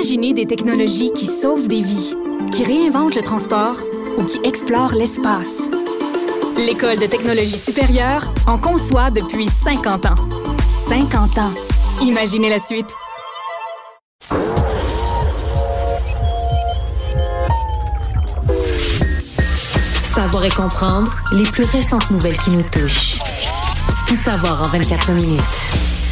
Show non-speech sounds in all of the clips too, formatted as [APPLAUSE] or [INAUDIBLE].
Imaginez des technologies qui sauvent des vies, qui réinventent le transport ou qui explorent l'espace. L'École de technologie supérieure en conçoit depuis 50 ans. 50 ans. Imaginez la suite. Savoir et comprendre les plus récentes nouvelles qui nous touchent. Tout savoir en 24 minutes.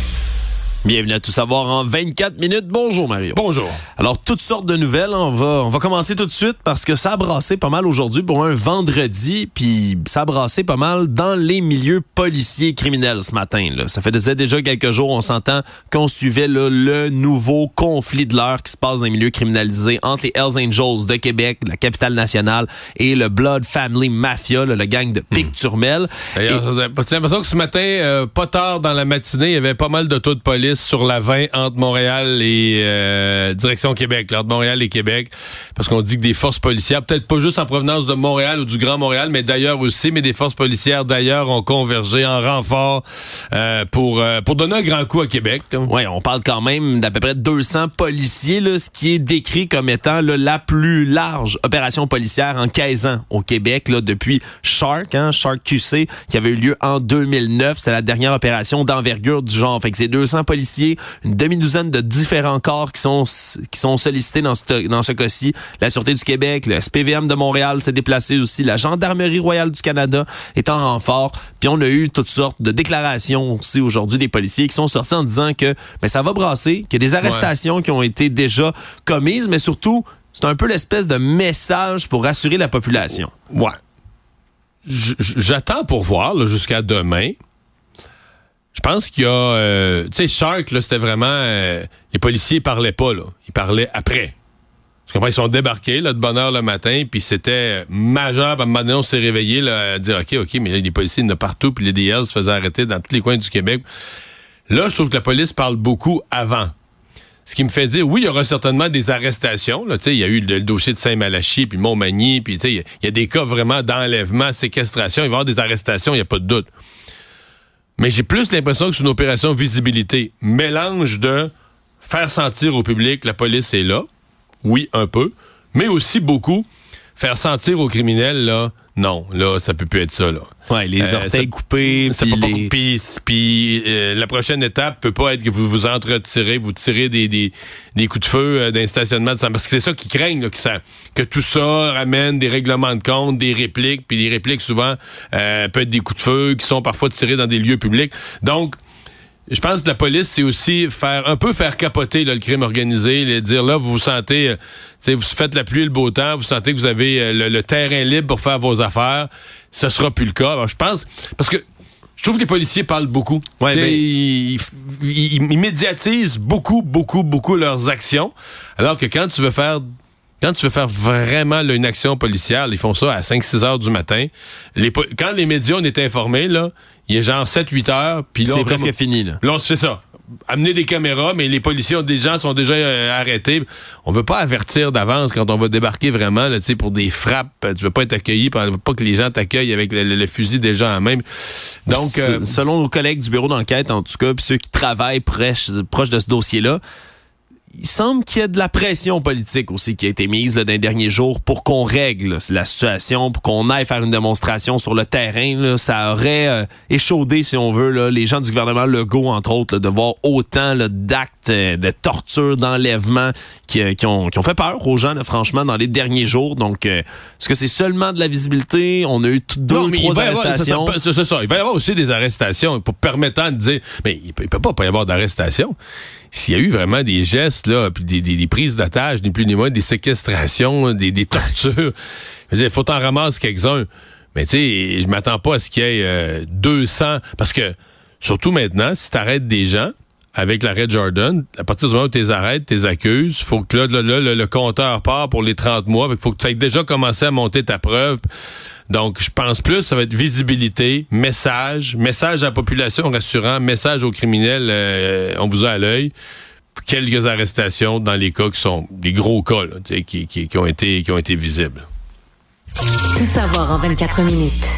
Bienvenue à Tout savoir en 24 minutes. Bonjour Mario. Bonjour. Alors toutes sortes de nouvelles, on va on va commencer tout de suite parce que ça a brassé pas mal aujourd'hui pour un vendredi, puis ça a brassé pas mal dans les milieux policiers criminels ce matin là. Ça fait déjà quelques jours, on s'entend qu'on suivait là, le nouveau conflit de l'heure qui se passe dans les milieux criminalisés entre les Hells Angels de Québec, la capitale nationale et le Blood Family Mafia, là, le gang de Pic-Turmel. D'ailleurs, j'ai l'impression que ce matin, euh, pas tard dans la matinée, il y avait pas mal d'autos de police sur la 20 entre Montréal et euh, direction Québec, là, entre Montréal et Québec, parce qu'on dit que des forces policières, peut-être pas juste en provenance de Montréal ou du Grand Montréal, mais d'ailleurs aussi, mais des forces policières d'ailleurs ont convergé en renfort euh, pour euh, pour donner un grand coup à Québec. Oui, on parle quand même d'à peu près 200 policiers, là, ce qui est décrit comme étant là, la plus large opération policière en 15 ans au Québec là, depuis Shark, hein, Shark QC, qui avait eu lieu en 2009. C'est la dernière opération d'envergure du genre. Fait que c'est 200 policiers une demi-douzaine de différents corps qui sont qui sont sollicités dans ce, dans ce cas-ci. La Sûreté du Québec, le SPVM de Montréal s'est déplacé aussi, la Gendarmerie royale du Canada est en renfort. Puis on a eu toutes sortes de déclarations aussi aujourd'hui des policiers qui sont sortis en disant que ben, ça va brasser, qu'il y a des arrestations qui ont été déjà commises, mais surtout, c'est un peu l'espèce de message pour rassurer la population. Ouais. J'attends pour voir jusqu'à demain. Je pense qu'il y a... Euh, tu sais, Shark, là, c'était vraiment... Euh, les policiers parlaient pas, là. Ils parlaient après. Parce qu'après, ils sont débarqués, là, de bonne heure le matin, puis c'était majeur. À un moment donné, on s'est réveillé, là, à dire, OK, OK, mais là, les policiers, il y en partout, puis les DL se faisaient arrêter dans tous les coins du Québec. Là, je trouve que la police parle beaucoup avant. Ce qui me fait dire, oui, il y aura certainement des arrestations. Là, il y a eu le, dossier de Saint-Malachie, puis Montmagny, puis il y, a des cas vraiment d'enlèvement, séquestration. Il va y avoir des arrestations, il n'y a pas de doute. Mais j'ai plus l'impression que c'est une opération visibilité. Mélange de faire sentir au public la police est là. Oui, un peu. Mais aussi beaucoup faire sentir aux criminels, là, non, là, ça peut plus être ça, là. Ouais, les euh, orteils coupés, puis Puis euh, la prochaine étape peut pas être que vous vous entretirez, vous tirez des, des, des coups de feu euh, d'un stationnement. De... Parce que c'est ça qui craignent, là, que, ça, que tout ça ramène des règlements de compte, des répliques, puis les répliques, souvent, euh, peuvent être des coups de feu qui sont parfois tirés dans des lieux publics. Donc, je pense que la police, c'est aussi faire un peu faire capoter le crime organisé, le dire là, vous vous sentez, euh, vous faites la pluie et le beau temps, vous sentez que vous avez euh, le, terrain libre pour faire vos affaires. Ce sera plus le cas. Alors, je pense parce que je trouve que les policiers parlent beaucoup. Ouais, ben, ils, médiatisent beaucoup, beaucoup, beaucoup leurs actions. Alors que quand tu veux faire quand tu veux faire vraiment une action policière, ils font ça à 5-6 heures du matin. Les, quand les médias ont été informés, là, il est genre 7-8 heures. Puis c'est presque fini. Là, là c'est ça. Amener des caméras, mais les policiers, des gens sont déjà euh, arrêtés. On veut pas avertir d'avance quand on va débarquer vraiment là, pour des frappes. Tu veux pas être accueilli, pas que les gens t'accueillent avec le, fusil déjà en même. Donc, euh, selon nos collègues du bureau d'enquête, en tout cas, puis ceux qui travaillent proche, proche de ce dossier-là, il semble qu'il y ait de la pression politique aussi qui a été mise là, dans les derniers jours pour qu'on règle la situation, pour qu'on aille faire une démonstration sur le terrain. Ça aurait euh, échaudé, si on veut, là, les gens du gouvernement Legault, entre autres, de voir autant d'actes euh, de torture, d'enlèvement qui, euh, qui, ont, qui ont fait peur aux gens, franchement, dans les derniers jours. Donc, est-ce que c'est seulement de la visibilité? On a eu deux ou trois arrestations. C'est ça, Il va y avoir aussi des arrestations pour permettant de dire, mais il peut, peut pas, pas y avoir d'arrestation s'il y a eu vraiment des gestes, là, puis des, des, prises d'otages, ni plus ni moins, des séquestrations, des, des tortures, il faut en ramasser quelques-uns. Mais tu sais, je m'attends pas à ce qu'il y ait 200, euh, parce que, surtout maintenant, si tu arrêtes des gens, avec l'arrêt Jordan, à partir du moment où tu les arrêtes, tu les accuses, faut que là, le, compteur part pour les 30 mois, il faut que tu aies déjà commencé à monter ta preuve. Donc, je pense plus, ça va être visibilité, message, message à la population rassurant, message aux criminels, euh, on vous a à l'œil. Quelques arrestations dans les cas qui sont des gros cas qui, qui, qui, ont été, qui ont été visibles. Tout savoir en 24 minutes.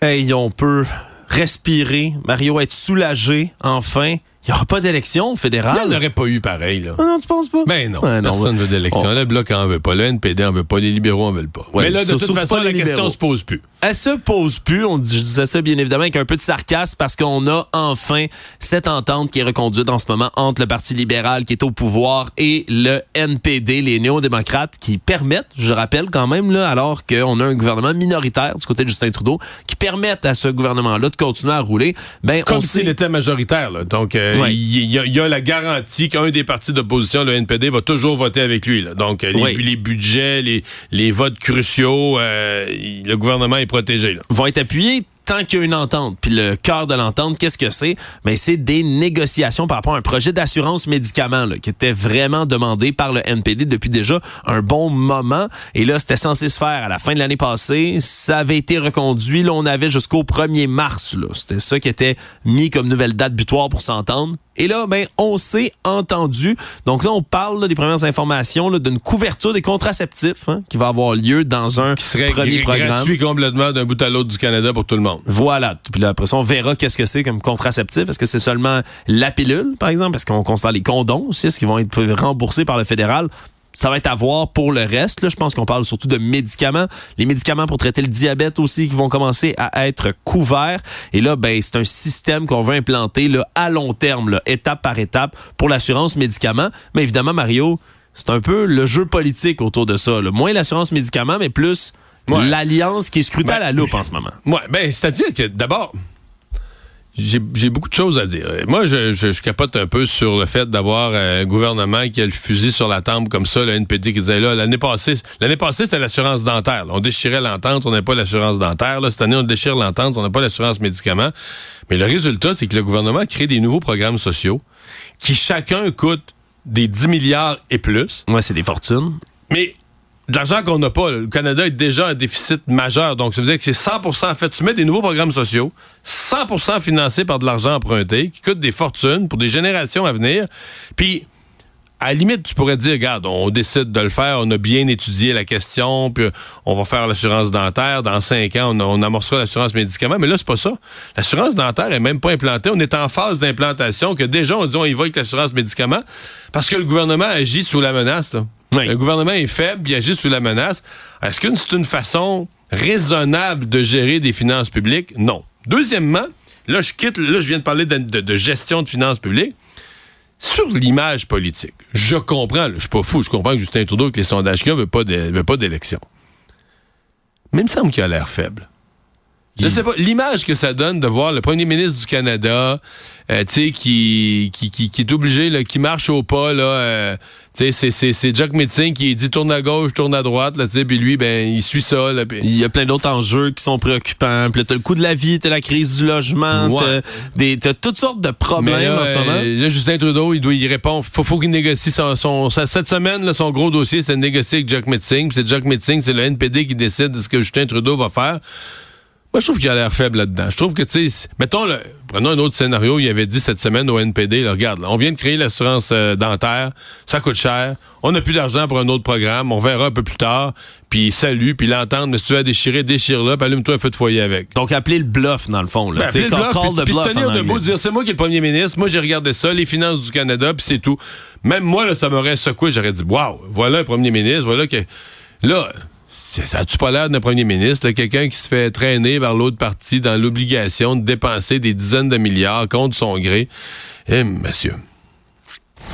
Hey, on peut respirer, Mario être soulagé, enfin. Il n'y aura pas d'élection fédérale. Il n'y en aurait pas eu pareil, là. Ah non, tu penses pas? Ben non, Ouais, non, personne ne veut d'élection. on- Le Bloc en veut pas, le NPD en veut pas, les libéraux en veulent pas. Ouais, Mais là, de toute façon, la les question libéraux. se pose plus. Elle se pose plus, on disais ça bien évidemment avec un peu de sarcasme parce qu'on a enfin cette entente qui est reconduite en ce moment entre le Parti libéral qui est au pouvoir et le NPD, les néo-démocrates, qui permettent, je rappelle quand même, là, alors qu'on a un gouvernement minoritaire du côté de Justin Trudeau, qui permettent à ce gouvernement-là de continuer à rouler. Ben, Comme s'il était majoritaire. Là. Donc, euh, il Ouais. y, a- il y a la garantie qu'un des partis d'opposition, le NPD, va toujours voter avec lui. là. Donc, euh, les, Ouais. les budgets, les, les votes cruciaux, euh, le gouvernement est protégé. Là. vont être appuyés tant qu'il y a une entente. Puis le cœur de l'entente, qu'est-ce que c'est? Ben, c'est des négociations par rapport à un projet d'assurance médicaments là, qui était vraiment demandé par le NPD depuis déjà un bon moment. Et là, c'était censé se faire à la fin de l'année passée. Ça avait été reconduit. Là, on avait jusqu'au 1er mars. C'était ça qui était mis comme nouvelle date butoir pour s'entendre. Et là, ben, on s'est entendu. Donc là, on parle là, des premières informations d'une couverture des contraceptifs hein, qui va avoir lieu dans un Qui serait premier gr- programme. gratuit complètement d'un bout à l'autre du Canada pour tout le monde. Voilà. Puis là, après ça, on verra qu'est-ce que c'est comme contraceptif. Est-ce que c'est seulement la pilule, par exemple? Est-ce qu'on considère les condoms aussi? Est-ce qu'ils vont être remboursés par le fédéral? Ça va être à voir pour le reste. Là, je pense qu'on parle surtout de médicaments. Les médicaments pour traiter le diabète aussi qui vont commencer à être couverts. Et là, ben, c'est un système qu'on veut implanter là, à long terme, là, étape par étape, pour l'assurance médicaments. Mais évidemment, Mario, c'est un peu le jeu politique autour de ça. là. Moins l'assurance médicaments, mais plus Ouais. l'alliance qui est scrutée à la loupe en ce moment. Ouais, ben, c'est-à-dire que d'abord, j'ai beaucoup de choses à dire. Moi, je, je, je capote un peu sur le fait d'avoir un gouvernement qui a le fusil sur la tempe comme ça, le NPD qui disait là, l'année passée, l'année passée, c'était l'assurance dentaire. là. On déchirait l'entente, on n'a pas l'assurance dentaire. Là, cette année, on déchire l'entente, on n'a pas l'assurance médicaments. Mais le résultat, c'est que le gouvernement a créé des nouveaux programmes sociaux qui chacun coûtent des 10 milliards et plus. Ouais, c'est des fortunes. Mais de l'argent qu'on n'a pas, le Canada est déjà un déficit majeur. Donc, ça veut dire que c'est 100 En fait, tu mets des nouveaux programmes sociaux, 100% financés par de l'argent emprunté, qui coûte des fortunes pour des générations à venir. Puis, à la limite, tu pourrais dire, regarde, on décide de le faire, on a bien étudié la question, puis on va faire l'assurance dentaire. Dans cinq ans, on, amorcera l'assurance médicaments. Mais là, c'est pas ça. L'assurance dentaire est même pas implantée. On est en phase d'implantation que déjà, on dit, on y va avec l'assurance médicaments parce que le gouvernement agit sous la menace. Oui. Le gouvernement est faible, il agit sous la menace. Est-ce que c'est une façon raisonnable de gérer des finances publiques? Non. Deuxièmement, là, je quitte, là, je viens de parler de, de- de gestion de finances publiques. Sur l'image politique, je comprends, là, je suis pas fou, je comprends que Justin Trudeau, avec les sondages qu'il y a, veut pas de- veut pas d'élection. Mais il me semble qu'il a l'air faible. Je sais pas, l'image que ça donne de voir le premier ministre du Canada, euh, tu sais, qui, qui, qui, qui est obligé, là, qui marche au pas, là, euh, c'est- c'est c'est Jack Metzing qui dit tourne à gauche, tourne à droite, là, puis lui, ben, il suit ça, là, puis- Il y a plein d'autres enjeux qui sont préoccupants. Puis t'as le coût de la vie, t'as la crise du logement, Ouais. t'as toutes sortes de problèmes là, en ce moment. euh, là, Justin Trudeau, il doit y répondre. Faut, faut qu'il négocie son, son- cette semaine, là, son gros dossier, c'est de négocier avec Jack Metzing. Puis C'est Jack Metzing, c'est le NPD qui décide de ce que Justin Trudeau va faire. Moi, je trouve qu'il a l'air faible là-dedans. Je trouve que, tu sais, mettons, le- prenons un autre scénario. Il avait dit cette semaine au NPD, là, regarde, là, on vient de créer l'assurance euh, dentaire, ça coûte cher, on n'a plus d'argent pour un autre programme, on verra un peu plus tard, puis salut, puis l'entendre, mais si tu veux déchirer, déchire-la, puis allume-toi un feu de foyer avec. Donc, appeler le bluff, dans le fond. Là. Ben, appeler le bluff, call puis- puis se tenir en debout, dire c'est moi qui est le premier ministre, moi j'ai regardé ça, les finances du Canada, puis c'est tout. Même moi, là, ça m'aurait secoué, j'aurais dit Waouh, voilà un premier ministre, voilà que. Là, ça a-tu pas l'air d'un premier ministre, quelqu'un qui se fait traîner vers l'autre partie dans l'obligation de dépenser des dizaines de milliards contre son gré? Eh, monsieur.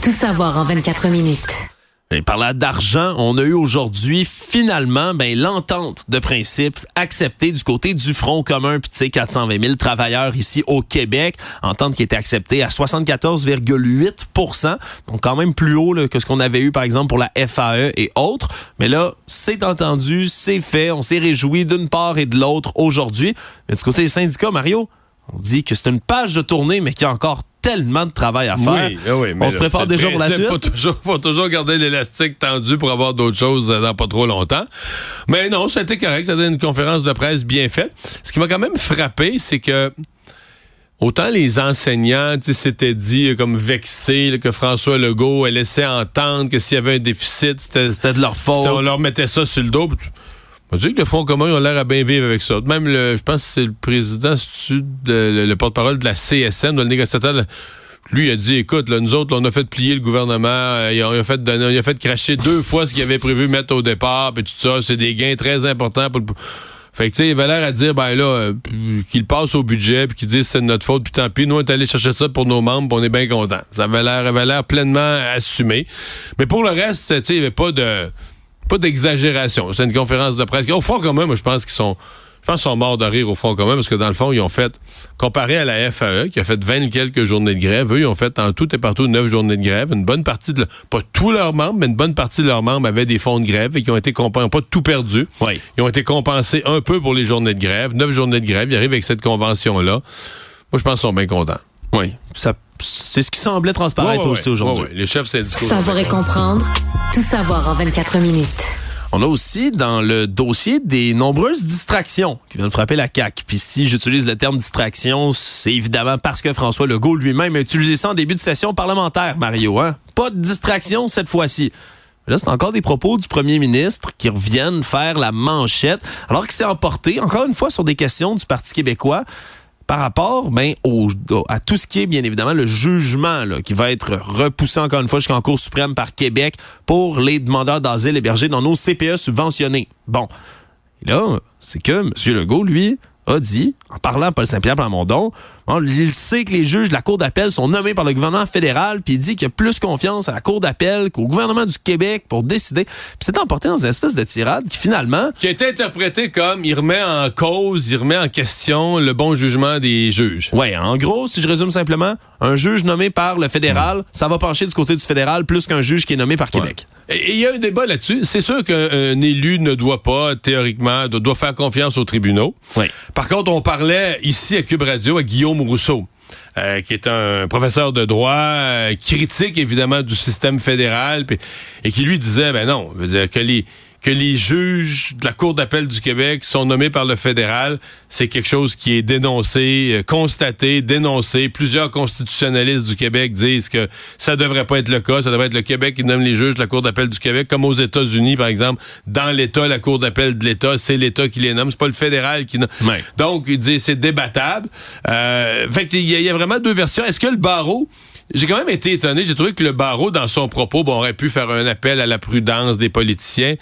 Tout savoir en 24 minutes. Et parlant d'argent, on a eu aujourd'hui finalement ben, l'entente de principe acceptée du côté du Front commun, puis tu sais, 420 000 travailleurs ici au Québec. Entente qui était acceptée à 74,8% donc quand même plus haut là, que ce qu'on avait eu par exemple pour la FAE et autres. Mais là, c'est entendu, c'est fait, on s'est réjoui d'une part et de l'autre aujourd'hui. Mais du côté des syndicats, Mario, on dit que c'est une page de tournée, mais qu'il y a encore tellement de travail à faire. Oui, oui, mais on se prépare déjà pour la suite. Faut toujours, faut toujours garder l'élastique tendu pour avoir d'autres choses euh, dans pas trop longtemps. Mais non, ça a été correct. Été une conférence de presse bien faite. Ce qui m'a quand même frappé, c'est que autant les enseignants s'étaient dit euh, comme vexés là, que François Legault a laissé entendre que s'il y avait un déficit, c'était C'était de leur faute. si on leur mettait ça sur le dos. On dit que le Front commun, ils ont l'air à bien vivre avec ça. Même, le, je pense que c'est le président, de- le, le porte-parole de la CSN, le négociateur. lui a dit, écoute, là, nous autres, on a fait plier le gouvernement, euh, il, a, fait a fait cracher deux fois ce qu'il avait prévu mettre au départ, puis tout ça, c'est des gains très importants pour le... Fait que, tu sais, il avait l'air à dire, ben là, euh, qu'il passe au budget, puis qu'il dise c'est de notre faute, puis tant pis, nous, on est allé chercher ça pour nos membres, puis on est bien contents. Ça avait l'air, avait l'air pleinement assumé. Mais pour le reste, tu sais, il n'y avait pas de, pas d'exagération. C'était une conférence de presse. Au fond, quand même, moi, je pense qu'ils sont, je pense qu'ils sont morts de rire au fond quand même, parce que dans le fond, ils ont fait, comparé à la FAE, qui a fait 20 quelques journées de grève, eux, ils ont fait en tout et partout 9 journées de grève. Une bonne partie de, pas tous leurs membres, mais une bonne partie de leurs membres avaient des fonds de grève et qui ont été compensés, pas tout perdu. Oui. Ils ont été compensés un peu pour les journées de grève. 9 journées de grève, ils arrivent avec cette convention-là. Moi, je pense qu'ils sont bien contents. Oui. Ça, c'est ce qui semblait transparaître Ouais, ouais, aussi aujourd'hui. ouais, ouais. Les chefs syndicaux. Savoir et comprendre, tout savoir en 24 minutes. On a aussi dans le dossier des nombreuses distractions qui viennent frapper la CAQ. Puis si j'utilise le terme distraction, c'est évidemment parce que François Legault lui-même a utilisé ça en début de session parlementaire, Mario. Hein? Pas de distraction cette fois-ci. Mais Là, c'est encore des propos du premier ministre qui reviennent faire la manchette, alors qu'il s'est emporté, encore une fois, sur des questions du Parti québécois par rapport ben, au, à tout ce qui est, bien évidemment, le jugement là, qui va être repoussé encore une fois jusqu'en Cour suprême par Québec pour les demandeurs d'asile hébergés dans nos CPE subventionnés. Bon, et là, c'est que M. Legault, lui, a dit, en parlant à Paul Saint-Pierre Plamondon, il sait que les juges de la Cour d'appel sont nommés par le gouvernement fédéral, puis il dit qu'il a plus confiance à la Cour d'appel qu'au gouvernement du Québec pour décider. Puis c'est emporté dans une espèce de tirade qui, finalement, Qui a été interprété comme il remet en cause, il remet en question le bon jugement des juges. Ouais, en gros, si je résume simplement, un juge nommé par le fédéral, ça va pencher du côté du fédéral plus qu'un juge qui est nommé par Québec. Et il y a un débat là-dessus. C'est sûr qu'un élu ne doit pas, théoriquement, doit, faire confiance aux tribunaux. Oui. Par contre, on parlait ici à Cube Radio à Rousseau. euh, qui est un professeur de droit, euh, critique évidemment du système fédéral, et qui lui disait, ben non, veut dire que les que les juges de la Cour d'appel du Québec sont nommés par le fédéral, c'est quelque chose qui est dénoncé, euh, constaté, dénoncé. Plusieurs constitutionnalistes du Québec disent que ça devrait pas être le cas. Ça devrait être le Québec qui nomme les juges de la Cour d'appel du Québec, comme aux États-Unis, par exemple. Dans l'État, la Cour d'appel de l'État, c'est l'État qui les nomme. C'est pas le fédéral qui nomme. Ouais. Donc, il dit c'est débattable. Euh, fait qu'il y, y a vraiment deux versions. Est-ce que le barreau j'ai quand même été étonné. J'ai trouvé que le barreau, dans son propos, bon, aurait pu faire un appel à la prudence des politiciens.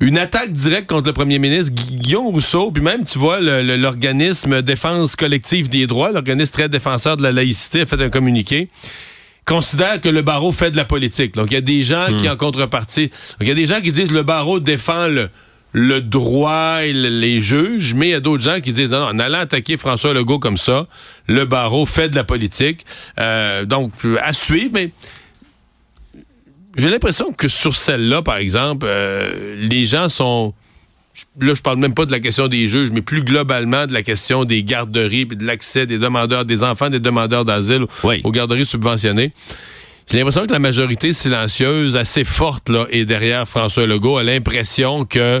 Une attaque directe contre le premier ministre Gu- Guillaume Rousseau, puis même, tu vois, l'organisme Défense collective des droits, l'organisme très défenseur de la laïcité, a fait un communiqué considère que le barreau fait de la politique. Donc, il y a des gens qui, en contrepartie, donc, il y a des gens qui disent le barreau défend le, le droit et le- les juges, mais il y a d'autres gens qui disent non, non, en allant attaquer François Legault comme ça, le barreau fait de la politique. Euh, donc, à suivre, mais j'ai l'impression que sur celle-là, par exemple, euh, les gens sont. Là, je parle même pas de la question des juges, mais plus globalement de la question des garderies et de l'accès des demandeurs, des enfants des demandeurs d'asile Oui. aux garderies subventionnées. J'ai l'impression que la majorité silencieuse, assez forte, là, est derrière François Legault, a l'impression que.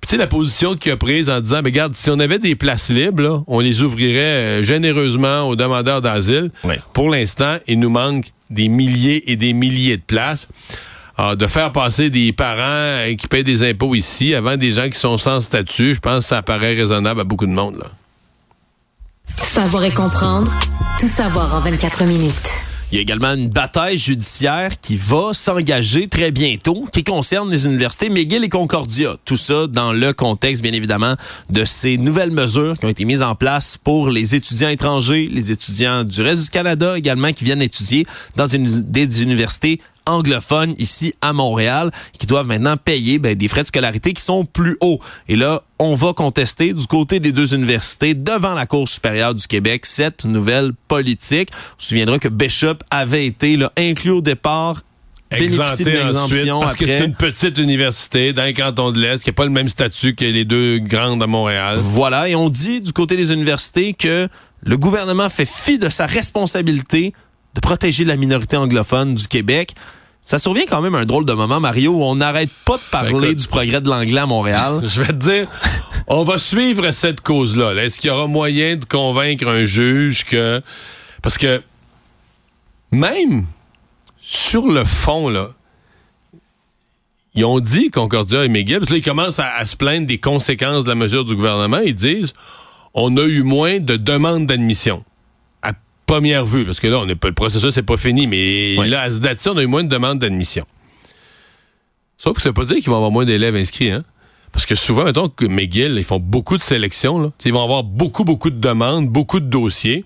Puis tu sais, la position qu'il a prise en disant, mais regarde, si on avait des places libres, là, on les ouvrirait euh, généreusement aux demandeurs d'asile. Oui. Pour l'instant, il nous manque des milliers et des milliers de places. Ah, de faire passer des parents qui payent des impôts ici avant des gens qui sont sans statut, je pense que ça paraît raisonnable à beaucoup de monde. Là. Savoir et comprendre, tout savoir en 24 minutes. Il y a également une bataille judiciaire qui va s'engager très bientôt, qui concerne les universités McGill et Concordia. Tout ça dans le contexte, bien évidemment, de ces nouvelles mesures qui ont été mises en place pour les étudiants étrangers, les étudiants du reste du Canada également qui viennent étudier dans une, des universités anglophones ici à Montréal, qui doivent maintenant payer ben, des frais de scolarité qui sont plus hauts. Et là, on va contester du côté des deux universités devant la Cour supérieure du Québec cette nouvelle politique. On se souviendra que Bishop avait été là, inclus au départ Exempté ensuite, exemption parce que c'est une petite université dans le canton de l'Est qui n'a pas le même statut que les deux grandes à Montréal. Voilà, et on dit du côté des universités que le gouvernement fait fi de sa responsabilité de protéger la minorité anglophone du Québec. Ça survient quand même un drôle de moment, Mario, où on n'arrête pas de parler écoute. du progrès de l'anglais à Montréal. [LAUGHS] Je vais te dire, on va suivre cette cause-là. là. Est-ce qu'il y aura moyen de convaincre un juge que... Parce que même sur le fond, là, ils ont dit, Concordia et que là, ils commencent à, à se plaindre des conséquences de la mesure du gouvernement. Ils disent, on a eu moins de demandes d'admission. Première vue, parce que là, on est le processus n'est pas fini, mais là, à ce date-ci, on a eu moins de demandes d'admission. Sauf que ça veut pas dire qu'ils vont avoir moins d'élèves inscrits, hein? Parce que souvent, mettons que McGill, ils font beaucoup de sélections. Là. Ils vont avoir beaucoup, beaucoup de demandes, beaucoup de dossiers.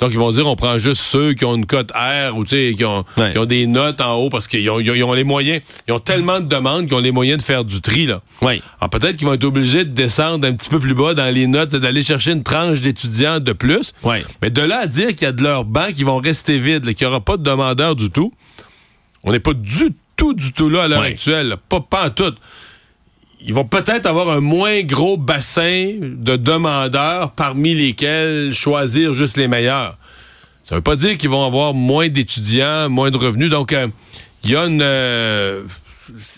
Donc, ils vont dire, on prend juste ceux qui ont une cote R ou qui ont, qui ont des notes en haut parce qu'ils ont, ils ont, les moyens. Ils ont tellement de demandes qu'ils ont les moyens de faire du tri. Là. Oui. Alors, peut-être qu'ils vont être obligés de descendre un petit peu plus bas dans les notes et d'aller chercher une tranche d'étudiants de plus. Mais de là à dire qu'il y a de leurs bancs qui vont rester vides, qu'il n'y aura pas de demandeurs du tout, on n'est pas du tout, du tout là à l'heure actuelle. Pas, pas en tout ils vont peut-être avoir un moins gros bassin de demandeurs parmi lesquels choisir juste les meilleurs. Ça veut pas dire qu'ils vont avoir moins d'étudiants, moins de revenus. Donc, euh, il y a une... Euh,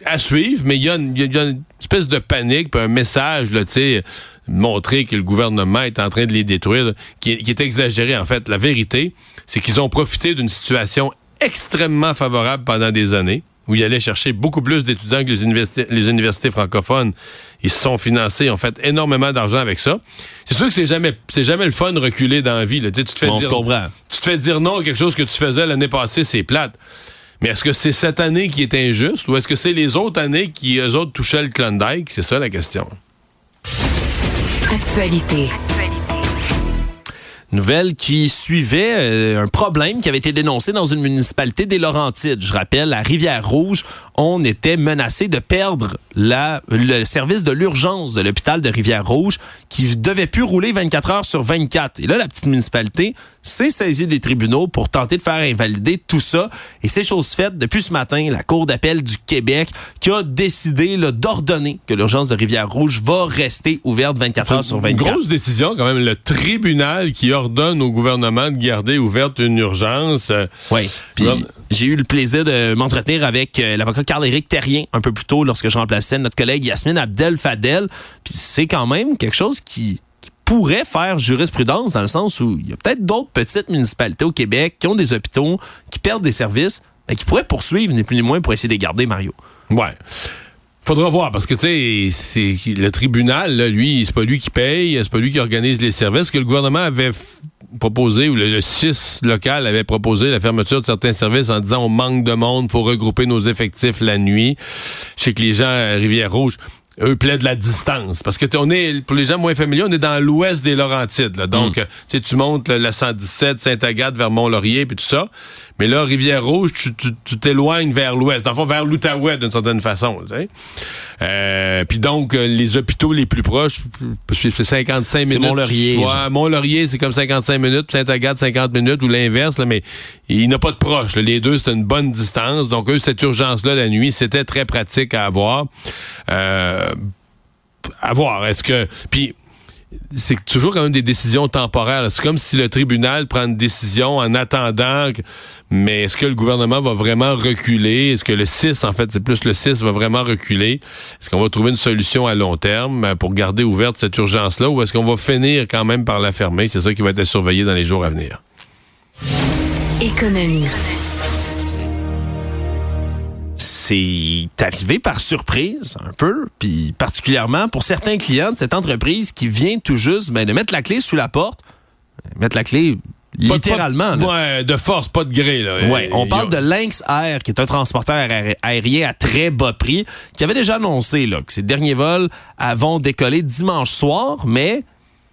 à suivre, mais il y, a une espèce de panique, un message, là, tu montrer que le gouvernement est en train de les détruire, qui est exagéré. En fait, la vérité, c'est qu'ils ont profité d'une situation extrêmement favorable pendant des années où il allait chercher beaucoup plus d'étudiants que les universités, les universités francophones. Ils se sont financés, ils ont fait énormément d'argent avec ça. C'est sûr que c'est jamais, c'est jamais le fun de reculer dans la vie. Tu, te fais dire, tu te fais dire non à quelque chose que tu faisais l'année passée, c'est plate. Mais est-ce que c'est cette année qui est injuste ou est-ce que c'est les autres années qui, eux autres, touchaient le Klondike? C'est ça la question. Actualité. Nouvelle qui suivait euh, un problème qui avait été dénoncé dans une municipalité des Laurentides. Je rappelle, à Rivière-Rouge, on était menacé de perdre le service de l'urgence de l'hôpital de Rivière-Rouge qui devait plus rouler 24 heures sur 24. Et là, la petite municipalité s'est saisie des tribunaux pour tenter de faire invalider tout ça. Et c'est chose faite depuis ce matin, la Cour d'appel du Québec qui a décidé d'ordonner que l'urgence de Rivière-Rouge va rester ouverte 24 heures sur 24. Grosse décision quand même. Le tribunal qui ordonne au gouvernement de garder ouverte une urgence. Oui. Puis j'ai eu le plaisir de m'entretenir avec euh, l'avocat Carl-Éric Terrien un peu plus tôt lorsque je remplaçais notre collègue Yasmine Abdel Fadel. Puis c'est quand même quelque chose qui, pourrait faire jurisprudence dans le sens où il y a peut-être d'autres petites municipalités au Québec qui ont des hôpitaux, qui perdent des services, mais qui pourraient poursuivre, ni plus ni moins, pour essayer de garder, Mario. Ouais. Faudra voir parce que tu sais, c'est le tribunal, là, lui, c'est pas lui qui paye, c'est pas lui qui organise les services. Que le gouvernement avait proposé, ou le, le 6 local avait proposé la fermeture de certains services en disant on manque de monde, faut regrouper nos effectifs la nuit. Je que les gens à Rivière-Rouge, eux plaident la distance. Parce que on est, pour les gens moins familiers, on est dans l'ouest des Laurentides. Là. Donc, mm. tu montes la 117, Saint-Agathe vers Mont-Laurier, puis tout ça. Mais là, Rivière-Rouge, tu t'éloignes vers l'ouest. Fond, vers l'Outaouais, d'une certaine façon. Tu sais. euh, puis donc, euh, les hôpitaux les plus proches, c'est 55 minutes. C'est Mont-Laurier. Ouais, Mont-Laurier, c'est comme 55 minutes. Saint-Agathe, 50 minutes, ou l'inverse. Mais il n'a pas de proche. Les deux, c'est une bonne distance. Donc, eux, cette urgence-là, la nuit, c'était très pratique à avoir. Euh, à voir. Est-ce que... Puis c'est toujours quand même des décisions temporaires. C'est comme si le tribunal prend une décision en attendant. Mais est-ce que le gouvernement va vraiment reculer? Est-ce que le 6, en fait, c'est plus le 6, va vraiment reculer? Est-ce qu'on va trouver une solution à long terme euh, pour garder ouverte cette urgence-là ou est-ce qu'on va finir quand même par la fermer? C'est ça qui va être surveillé dans les jours à venir. Économie c'est arrivé par surprise un peu, puis particulièrement pour certains clients de cette entreprise qui vient tout juste ben, de mettre la clé sous la porte, mettre la clé littéralement. de, ouais, de force, pas de gré. Là. Ouais, on parle de Lynx Air, qui est un transporteur aérien à très bas prix, qui avait déjà annoncé là, que ses derniers vols vont décoller dimanche soir, mais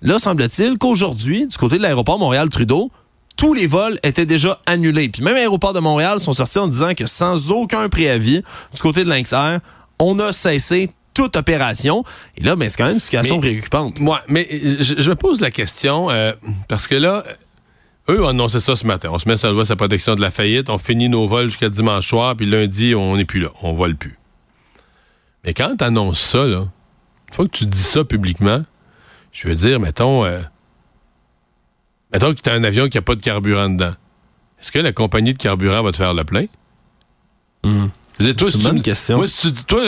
là, semble-t-il qu'aujourd'hui, du côté de l'aéroport Montréal-Trudeau, tous les vols étaient déjà annulés. Puis même l'aéroport de Montréal sont sortis en disant que sans aucun préavis, du côté de Lynx Air, on a cessé toute opération. Et là, ben, c'est quand même une situation préoccupante. Moi, mais je, me pose la question, euh, parce que là, eux ont annoncé ça ce matin. On se met sur la sa protection de la faillite, on finit nos vols jusqu'à dimanche soir, puis lundi, on n'est plus là, on vole plus. Mais quand tu annonces ça, là, une fois que tu dis ça publiquement, je veux dire, mettons, euh, Mettons que tu as un avion qui n'a pas de carburant dedans. Est-ce que la compagnie de carburant va te faire le plein? Mmh. C'est une bonne question. Moi, si tu, toi,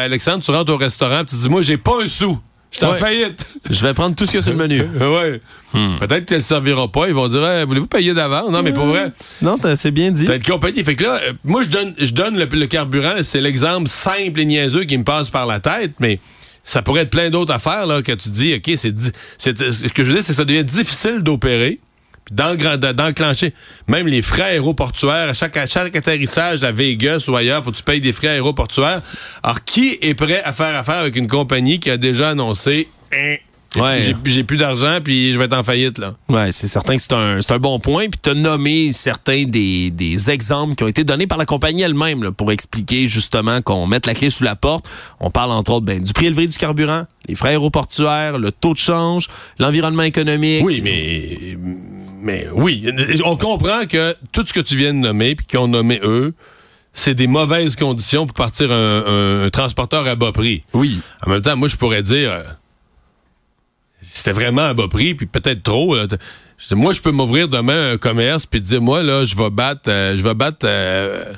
Alexandre, tu rentres au restaurant et tu dis, moi, j'ai pas un sou. Je suis en faillite. Je vais prendre tout ce qu'il y a sur le menu. [LAUGHS] ouais. Hmm. Peut-être qu'elle ne servira pas. Ils vont dire, voulez-vous payer d'avance? Non, mais pour vrai. Non, c'est bien dit. T'as une compagnie. Fait que là, euh, moi, je donne, je donne le, le carburant. C'est l'exemple simple et niaiseux qui me passe par la tête, mais ça pourrait être plein d'autres affaires là, que tu dis, OK, c'est. Ce que je veux dire, c'est que ça devient difficile d'opérer d'enclencher même les frais aéroportuaires à chaque, à chaque atterrissage à Vegas ou ailleurs, faut que tu payes des frais aéroportuaires. Alors, qui est prêt à faire affaire avec une compagnie qui a déjà annoncé hein, Ouais. J'ai plus d'argent, puis je vais être en faillite, là. Ouais, c'est certain que c'est un, un, bon point. Puis tu as nommé certains des, des, exemples qui ont été donnés par la compagnie elle-même pour expliquer justement qu'on mette la clé sous la porte. On parle entre autres ben, du prix élevé du carburant, les frais aéroportuaires, le taux de change, l'environnement économique. Oui, mais, mais oui, on comprend que tout ce que tu viens de nommer, puis qu'ils ont nommé eux, c'est des mauvaises conditions pour partir un, un, transporteur à bas prix. Oui. En même temps, moi, je pourrais dire c'était vraiment un bas prix, puis peut-être trop. Moi, je peux m'ouvrir demain un commerce puis dire, moi, là, je vais battre, euh, je vais battre euh,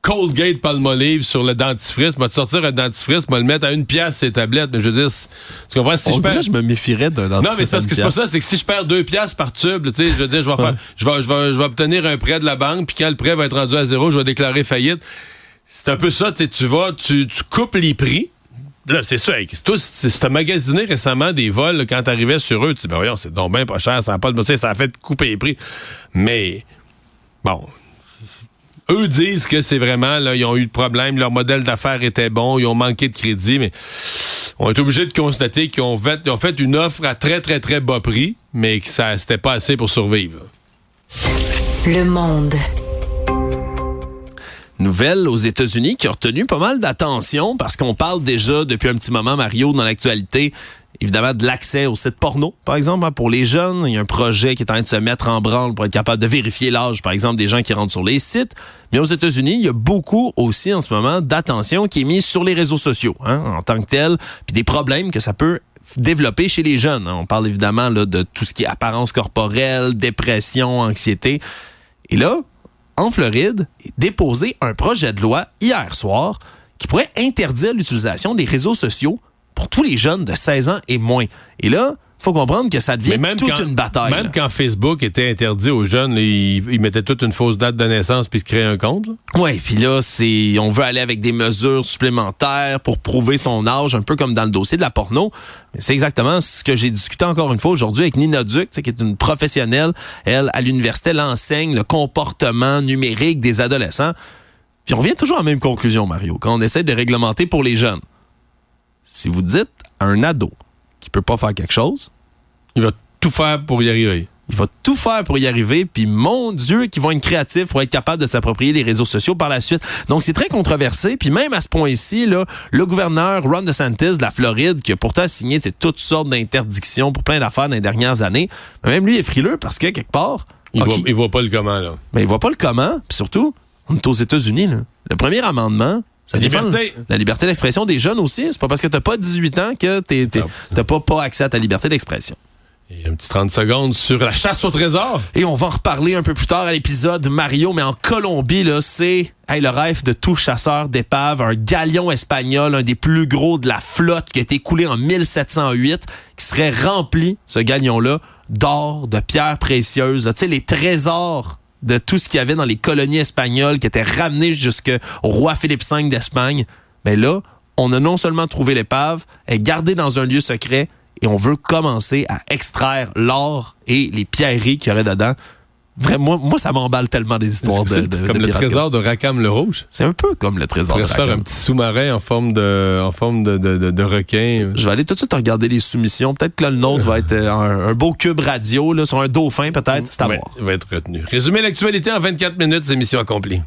Colgate Palmolive sur le dentifrice. Moi, te sortir un dentifrice, moi, le mettre à une pièce ces tablettes. Mais je veux dire, tu comprends? Si je perds, je me méfierais d'un dentifrice. Non, mais c'est pas ça. C'est que si je perds deux pièces par tube, tu sais, je veux dire, je vais faire, je vais, je vais, je vais obtenir un prêt de la banque, puis quand le prêt va être rendu à zéro, je vais déclarer faillite. C'est un peu ça. Tu vas, tu, tu coupes les prix Là, c'est ça. As magasiné récemment des vols, quand tu arrivais sur eux, tu dis, ben voyons, c'est donc bien pas cher, ça a pas de ça a fait couper les prix. Mais, bon, eux disent que c'est vraiment, là, ils ont eu de problèmes, leur modèle d'affaires était bon, ils ont manqué de crédit, mais on est obligé de constater qu'ils ont fait, ont fait une offre à très, très, très bas prix, mais que ça, c'était pas assez pour survivre. Le monde nouvelle aux États-Unis qui a retenu pas mal d'attention parce qu'on parle déjà depuis un petit moment, Mario, dans l'actualité, évidemment, de l'accès au site porno, par exemple, hein, pour les jeunes. Il y a un projet qui est en train de se mettre en branle pour être capable de vérifier l'âge, par exemple, des gens qui rentrent sur les sites. Mais aux États-Unis, il y a beaucoup aussi en ce moment d'attention qui est mise sur les réseaux sociaux hein, en tant que tel, puis des problèmes que ça peut développer chez les jeunes. Hein. On parle évidemment là, de tout ce qui est apparence corporelle, dépression, anxiété. Et là, en Floride, déposé un projet de loi hier soir qui pourrait interdire l'utilisation des réseaux sociaux pour tous les jeunes de 16 ans et moins. Et là, faut comprendre que ça devient toute une bataille. Même quand Facebook était interdit aux jeunes, ils, mettaient toute une fausse date de naissance puis se créaient un compte. Oui, puis là, c'est on veut aller avec des mesures supplémentaires pour prouver son âge, un peu comme dans le dossier de la porno. C'est exactement ce que j'ai discuté encore une fois aujourd'hui avec Nina Duc, qui est une professionnelle. Elle, à l'université, elle enseigne le comportement numérique des adolescents. Puis on revient toujours à la même conclusion, Mario, quand on essaie de réglementer pour les jeunes. Si vous dites à un ado peut pas faire quelque chose, il va tout faire pour y arriver. Il va tout faire pour y arriver, puis mon Dieu, qu'ils vont être créatifs pour être capables de s'approprier les réseaux sociaux par la suite. Donc, c'est très controversé, puis même à ce point-ci, là, le gouverneur Ron DeSantis de la Floride, qui a pourtant signé toutes sortes d'interdictions pour plein d'affaires dans les dernières années, même lui est frileux parce que, quelque part... Il, voit, voit pas le comment, là. Mais il voit pas le comment, puis surtout, on est aux États-Unis, Le premier amendement, ça la liberté. La liberté d'expression des jeunes aussi. C'est pas parce que t'as pas 18 ans que t'as pas, pas accès à ta liberté d'expression. Et un petit 30 secondes sur la chasse au trésor. Et on va en reparler un peu plus tard à l'épisode Mario, mais en Colombie, là, c'est le rêve de tout chasseur d'épave, un galion espagnol, un des plus gros de la flotte qui a été coulé en 1708, qui serait rempli, ce galion-là, d'or, de pierres précieuses, tu sais, les trésors de tout ce qu'il y avait dans les colonies espagnoles qui étaient ramenés jusqu'au roi Philippe V d'Espagne. Mais là, on a non seulement trouvé l'épave, elle est gardée dans un lieu secret, et on veut commencer à extraire l'or et les pierreries qu'il y aurait dedans. Vraiment, moi, ça m'emballe tellement des histoires de, de, Comme le trésor de Rackham le Rouge? C'est un peu comme le trésor de Rackham. faire un petit sous-marin en forme de, en forme de, de, requin. Je vais aller tout de suite regarder les soumissions. Peut-être que le nôtre va être euh, un, beau cube radio, là, sur un dauphin, peut-être. C'est à voir. va être retenu. Résumer l'actualité en 24 minutes, c'est mission accomplie.